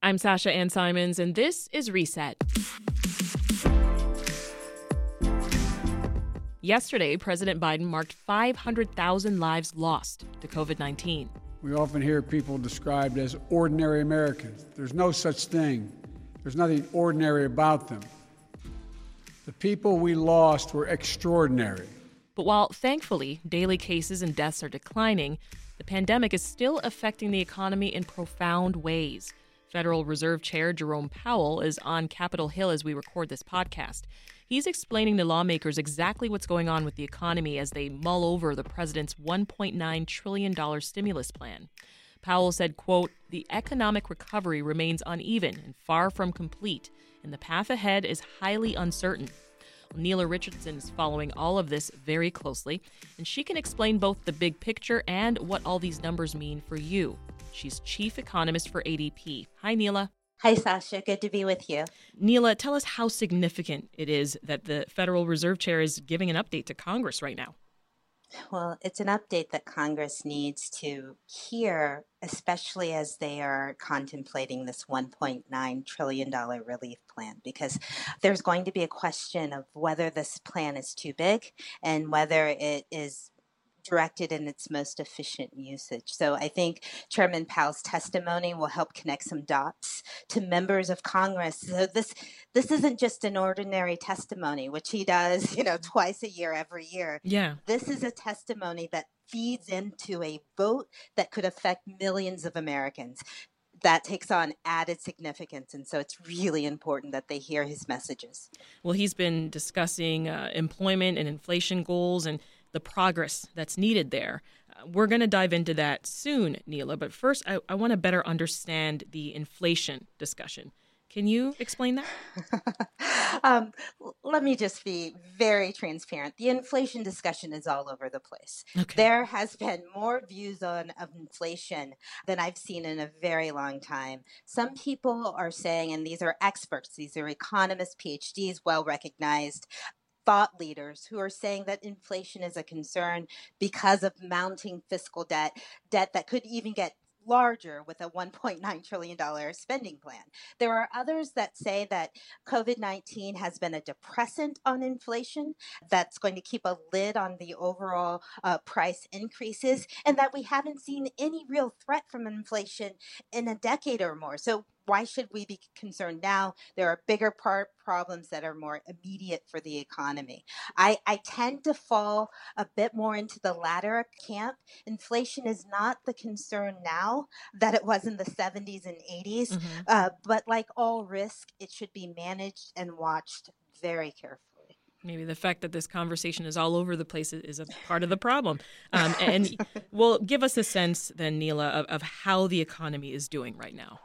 I'm Sasha Ann Simons, and this is Reset. Yesterday, President Biden marked 500,000 lives lost to COVID 19. We often hear people described as ordinary Americans. There's no such thing, there's nothing ordinary about them. The people we lost were extraordinary. But while thankfully daily cases and deaths are declining, the pandemic is still affecting the economy in profound ways. Federal Reserve Chair Jerome Powell is on Capitol Hill as we record this podcast. He's explaining to lawmakers exactly what's going on with the economy as they mull over the president's $1.9 trillion stimulus plan. Powell said, quote, "The economic recovery remains uneven and far from complete, and the path ahead is highly uncertain." Nela Richardson is following all of this very closely, and she can explain both the big picture and what all these numbers mean for you. She's chief economist for ADP. Hi, Nela. Hi, Sasha. Good to be with you. Nela, tell us how significant it is that the Federal Reserve Chair is giving an update to Congress right now. Well, it's an update that Congress needs to hear, especially as they are contemplating this $1.9 trillion relief plan, because there's going to be a question of whether this plan is too big and whether it is directed in its most efficient usage. So I think Chairman Powell's testimony will help connect some dots to members of Congress. So this this isn't just an ordinary testimony, which he does, you know, twice a year, every year. Yeah. This is a testimony that feeds into a vote that could affect millions of Americans that takes on added significance. And so it's really important that they hear his messages. Well, he's been discussing uh, employment and inflation goals and the progress that's needed there. Uh, we're going to dive into that soon, Nela, but first, I, I want to better understand the inflation discussion. Can you explain that? um, let me just be very transparent. The inflation discussion is all over the place. Okay. There has been more views on of inflation than I've seen in a very long time. Some people are saying, and these are experts, these are economists, PhDs, well recognized, thought leaders who are saying that inflation is a concern because of mounting fiscal debt, debt that could even get larger with a $1.9 trillion spending plan. There are others that say that COVID 19 has been a depressant on inflation, that's going to keep a lid on the overall uh, price increases, and that we haven't seen any real threat from inflation in a decade or more. So why should we be concerned now? There are bigger part problems that are more immediate for the economy. I, I tend to fall a bit more into the latter camp. Inflation is not the concern now that it was in the 70s and 80s, mm-hmm. uh, but like all risk, it should be managed and watched very carefully maybe the fact that this conversation is all over the place is a part of the problem. Um, and well, give us a sense then, Nela, of, of how the economy is doing right now.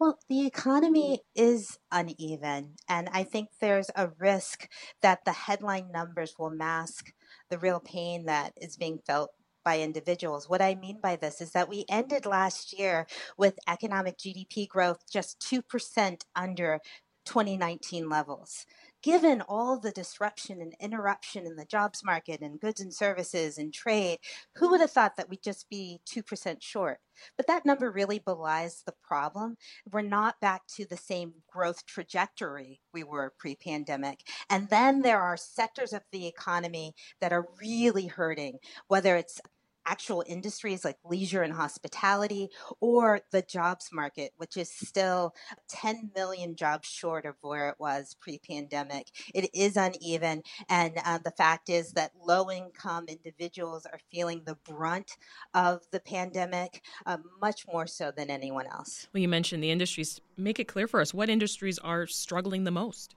Well, the economy is uneven, and I think there's a risk that the headline numbers will mask the real pain that is being felt by individuals. What I mean by this is that we ended last year with economic GDP growth just 2% under 2019 levels given all the disruption and interruption in the jobs market and goods and services and trade, who would have thought that we'd just be 2% short? But that number really belies the problem. We're not back to the same growth trajectory we were pre pandemic. And then there are sectors of the economy that are really hurting, whether it's actual industries like leisure and hospitality or the jobs market, which is still 10 million jobs short of where it was pre pandemic. It is uneven. And uh, the fact is that low income individuals are feeling the brunt of the pandemic uh, much more so than anyone else. Well, you mentioned the industries. Make it clear for us what industries are struggling the most?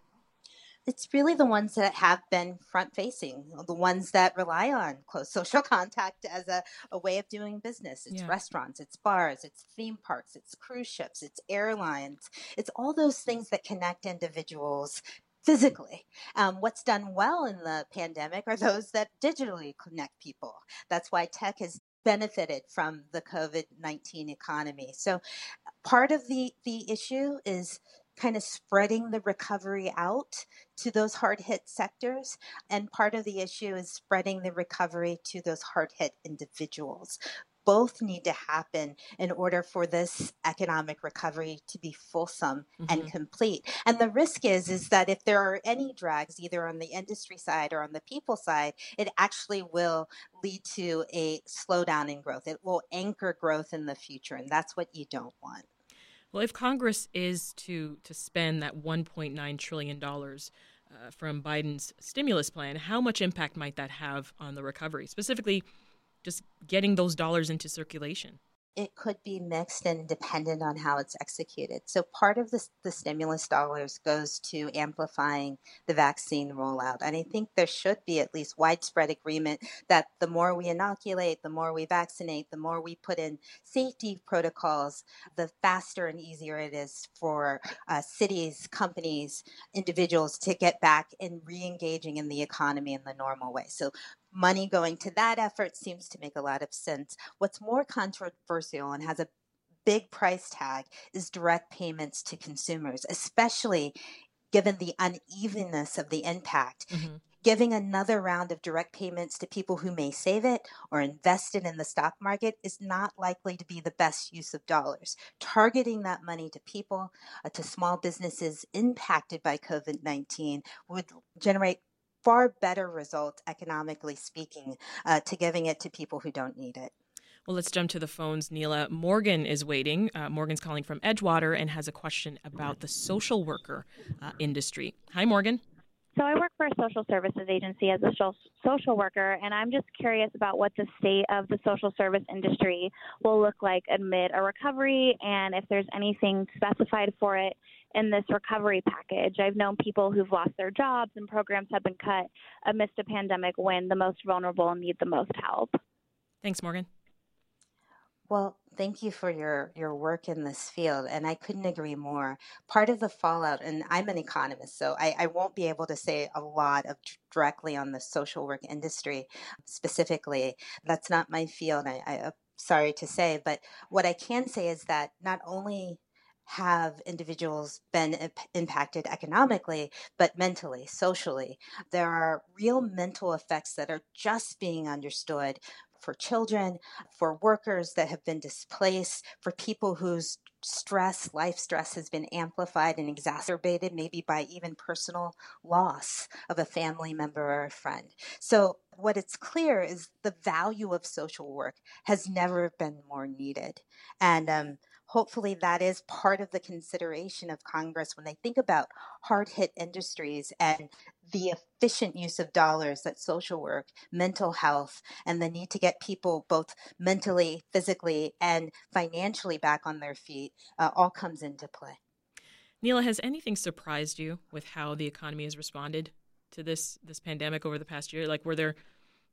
It's really the ones that have been front facing, the ones that rely on close social contact as a, a way of doing business. It's yeah. restaurants, it's bars, it's theme parks, it's cruise ships, it's airlines, it's all those things that connect individuals physically. Um, what's done well in the pandemic are those that digitally connect people. That's why tech has benefited from the COVID 19 economy. So part of the, the issue is kind of spreading the recovery out to those hard hit sectors. And part of the issue is spreading the recovery to those hard hit individuals. Both need to happen in order for this economic recovery to be fulsome mm-hmm. and complete. And the risk is is that if there are any drags, either on the industry side or on the people side, it actually will lead to a slowdown in growth. It will anchor growth in the future, and that's what you don't want. Well, if Congress is to to spend that 1.9 trillion dollars uh, from Biden's stimulus plan, how much impact might that have on the recovery? Specifically, just getting those dollars into circulation it could be mixed and dependent on how it's executed. So part of the, the stimulus dollars goes to amplifying the vaccine rollout. And I think there should be at least widespread agreement that the more we inoculate, the more we vaccinate, the more we put in safety protocols, the faster and easier it is for uh, cities, companies, individuals to get back and re-engaging in the economy in the normal way. So money going to that effort seems to make a lot of sense. What's more controversial and has a big price tag is direct payments to consumers, especially given the unevenness of the impact. Mm-hmm. Giving another round of direct payments to people who may save it or invest it in the stock market is not likely to be the best use of dollars. Targeting that money to people, uh, to small businesses impacted by COVID 19 would generate far better results, economically speaking, uh, to giving it to people who don't need it. Well, let's jump to the phones. Nela, Morgan is waiting. Uh, Morgan's calling from Edgewater and has a question about the social worker uh, industry. Hi, Morgan. So I work for a social services agency as a social worker, and I'm just curious about what the state of the social service industry will look like amid a recovery, and if there's anything specified for it in this recovery package. I've known people who've lost their jobs and programs have been cut amidst a pandemic when the most vulnerable need the most help. Thanks, Morgan. Well, thank you for your, your work in this field, and I couldn't agree more. Part of the fallout, and I'm an economist, so I, I won't be able to say a lot of directly on the social work industry specifically. That's not my field. I, I, I'm sorry to say, but what I can say is that not only have individuals been imp- impacted economically, but mentally, socially. There are real mental effects that are just being understood for children, for workers that have been displaced, for people whose stress, life stress has been amplified and exacerbated, maybe by even personal loss of a family member or a friend. So, what it's clear is the value of social work has never been more needed. And um, hopefully that is part of the consideration of Congress when they think about hard hit industries and the efficient use of dollars that social work, mental health, and the need to get people both mentally, physically, and financially back on their feet uh, all comes into play. Nela, has anything surprised you with how the economy has responded to this this pandemic over the past year? Like, were there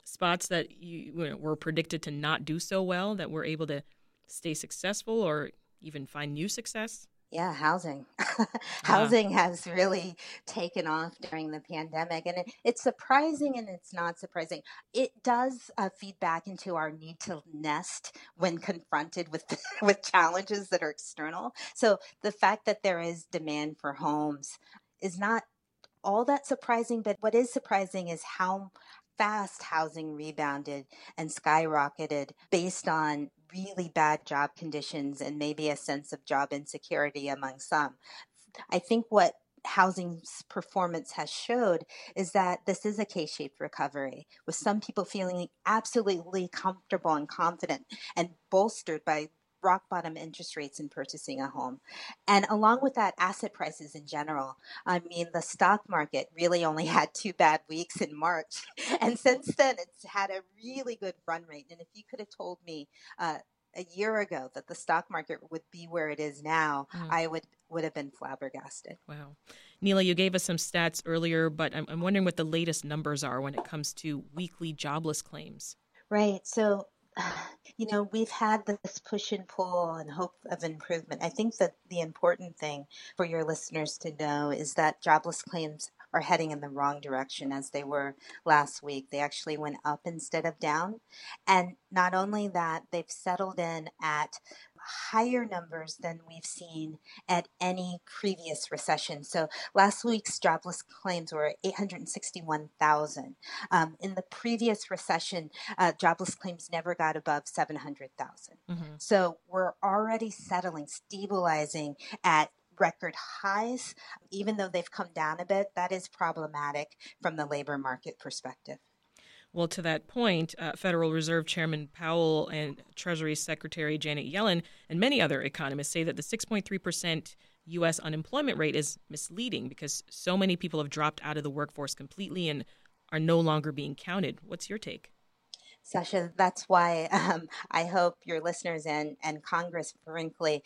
spots that you were predicted to not do so well that were able to stay successful, or even find new success? Yeah, housing. housing yeah. has really taken off during the pandemic, and it, it's surprising and it's not surprising. It does uh, feed back into our need to nest when confronted with with challenges that are external. So the fact that there is demand for homes is not all that surprising, but what is surprising is how fast housing rebounded and skyrocketed based on really bad job conditions and maybe a sense of job insecurity among some. I think what housing performance has showed is that this is a K-shaped recovery with some people feeling absolutely comfortable and confident and bolstered by rock bottom interest rates in purchasing a home. And along with that, asset prices in general. I mean, the stock market really only had two bad weeks in March. And since then, it's had a really good run rate. And if you could have told me, uh, a year ago that the stock market would be where it is now, mm. I would would have been flabbergasted. Wow. Nela, you gave us some stats earlier, but I'm, I'm wondering what the latest numbers are when it comes to weekly jobless claims. Right. So you know, we've had this push and pull and hope of improvement. I think that the important thing for your listeners to know is that jobless claims are heading in the wrong direction as they were last week. They actually went up instead of down. And not only that, they've settled in at higher numbers than we've seen at any previous recession. So last week's jobless claims were 861,000. Um, in the previous recession, uh, jobless claims never got above 700,000. Mm-hmm. So we're already settling, stabilizing at record highs. Even though they've come down a bit, that is problematic from the labor market perspective. Well, to that point, uh, Federal Reserve Chairman Powell and Treasury Secretary Janet Yellen and many other economists say that the 6.3% U.S. unemployment rate is misleading because so many people have dropped out of the workforce completely and are no longer being counted. What's your take? Sasha, that's why um, I hope your listeners and, and Congress, frankly,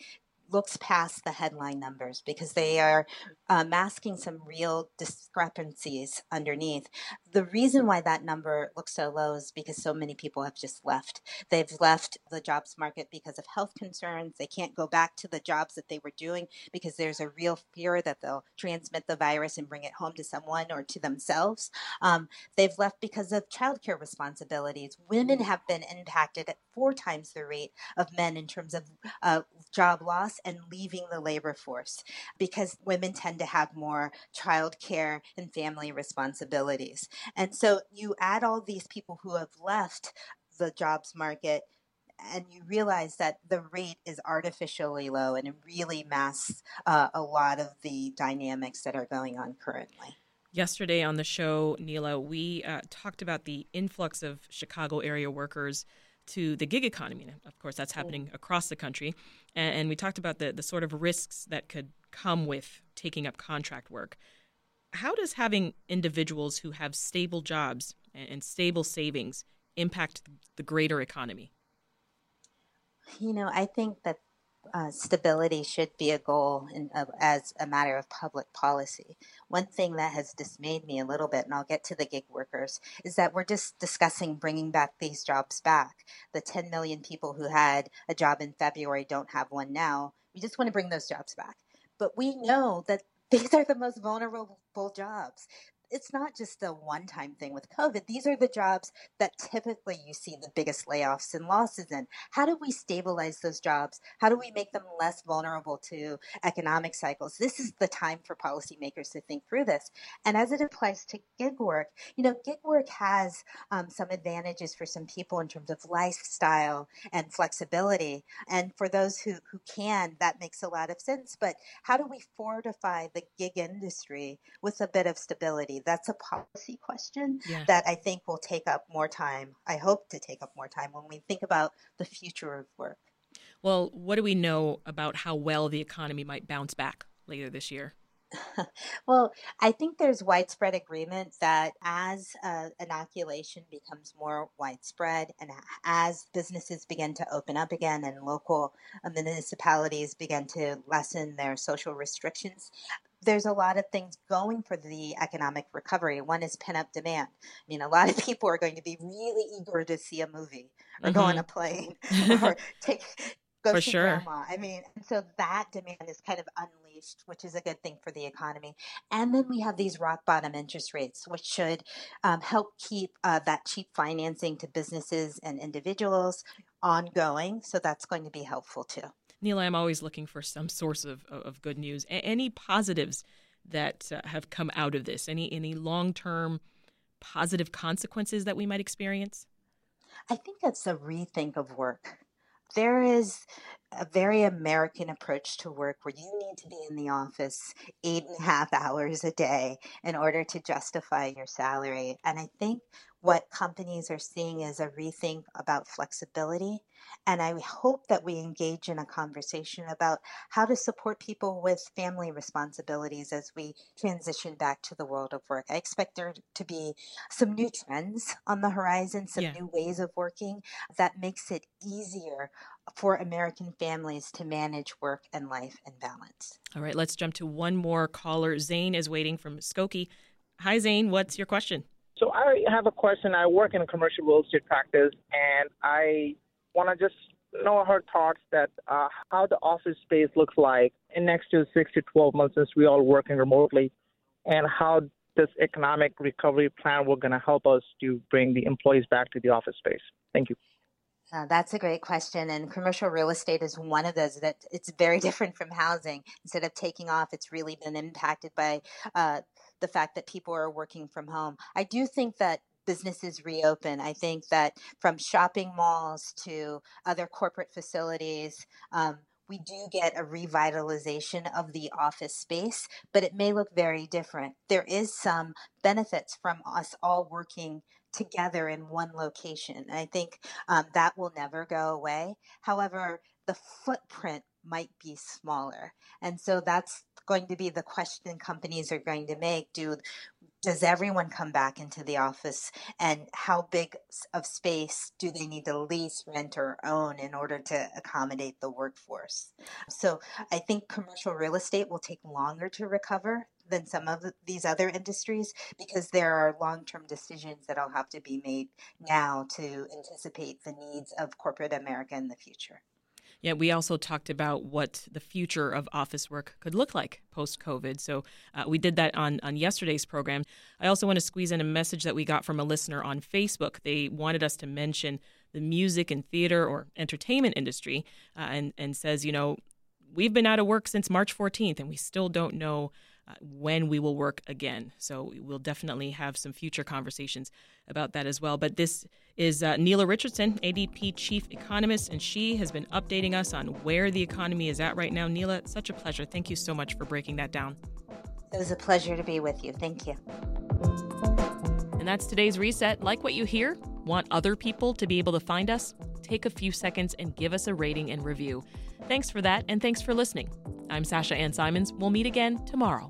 looks past the headline numbers because they are uh, masking some real discrepancies underneath. The reason why that number looks so low is because so many people have just left. They've left the jobs market because of health concerns. They can't go back to the jobs that they were doing because there's a real fear that they'll transmit the virus and bring it home to someone or to themselves. Um, they've left because of childcare responsibilities. Women have been impacted at four times the rate of men in terms of uh, job loss and leaving the labor force because women tend to have more childcare and family responsibilities. And so you add all these people who have left the jobs market and you realize that the rate is artificially low and it really masks uh, a lot of the dynamics that are going on currently. Yesterday on the show, Nela, we uh, talked about the influx of Chicago area workers to the gig economy. And Of course, that's happening mm. across the country. And, and we talked about the, the sort of risks that could come with taking up contract work. How does having individuals who have stable jobs and, and stable savings impact the greater economy? You know, I think that uh, stability should be a goal in, uh, as a matter of public policy. One thing that has dismayed me a little bit, and I'll get to the gig workers, is that we're just discussing bringing back these jobs back. The 10 million people who had a job in February don't have one now. We just want to bring those jobs back. But we know that these are the most vulnerable jobs it's not just a one time thing with COVID. These are the jobs that typically you see the biggest layoffs and losses in. How do we stabilize those jobs? How do we make them less vulnerable to economic cycles? This is the time for policymakers to think through this. And as it applies to gig work, you know, gig work has um, some advantages for some people in terms of lifestyle and flexibility. And for those who, who can, that makes a lot of sense. But how do we fortify the gig industry with a bit of stability? That's a policy question yeah. that I think will take up more time. I hope to take up more time when we think about the future of work. Well, what do we know about how well the economy might bounce back later this year? well, I think there's widespread agreement that as uh, inoculation becomes more widespread and as businesses begin to open up again and local uh, municipalities begin to lessen their social restrictions, there's a lot of things going for the economic recovery. One is pent up demand. I mean, a lot of people are going to be really eager to see a movie or mm-hmm. go on a plane or take go for see sure. grandma. I mean, so that demand is kind of unleashed, which is a good thing for the economy. And then we have these rock bottom interest rates, which should um, help keep uh, that cheap financing to businesses and individuals ongoing. So that's going to be helpful too. Nela, I'm always looking for some source of, of good news. A- any positives that uh, have come out of this? Any any long term positive consequences that we might experience? I think that's a rethink of work. There is a very American approach to work where you need to be in the office eight and a half hours a day in order to justify your salary. And I think what companies are seeing is a rethink about flexibility. And I hope that we engage in a conversation about how to support people with family responsibilities as we transition back to the world of work. I expect there to be some new trends on the horizon, some yeah. new ways of working that makes it easier for American families to manage work and life and balance. All right, let's jump to one more caller. Zane is waiting from Skokie. Hi, Zane. What's your question? So I have a question. I work in a commercial real estate practice, and I want to just know her thoughts that uh, how the office space looks like in next to six to 12 months since we all working remotely, and how this economic recovery plan will going to help us to bring the employees back to the office space. Thank you. Uh, that's a great question. And commercial real estate is one of those that it's very different from housing. Instead of taking off, it's really been impacted by uh, the fact that people are working from home. I do think that businesses reopen. I think that from shopping malls to other corporate facilities, um, we do get a revitalization of the office space, but it may look very different. There is some benefits from us all working together in one location. And I think um, that will never go away. However, the footprint might be smaller. And so that's going to be the question companies are going to make. Do does everyone come back into the office and how big of space do they need to lease, rent, or own in order to accommodate the workforce? So I think commercial real estate will take longer to recover than some of these other industries because there are long term decisions that'll have to be made now to anticipate the needs of corporate America in the future. Yeah, we also talked about what the future of office work could look like post COVID. So uh, we did that on, on yesterday's program. I also want to squeeze in a message that we got from a listener on Facebook. They wanted us to mention the music and theater or entertainment industry uh, and, and says, you know, we've been out of work since March 14th and we still don't know uh, when we will work again. So we'll definitely have some future conversations about that as well. But this is uh, Nela Richardson, ADP Chief Economist, and she has been updating us on where the economy is at right now. Nela, such a pleasure. Thank you so much for breaking that down. It was a pleasure to be with you. Thank you. And that's today's reset. Like what you hear? Want other people to be able to find us? Take a few seconds and give us a rating and review. Thanks for that, and thanks for listening. I'm Sasha Ann Simons. We'll meet again tomorrow.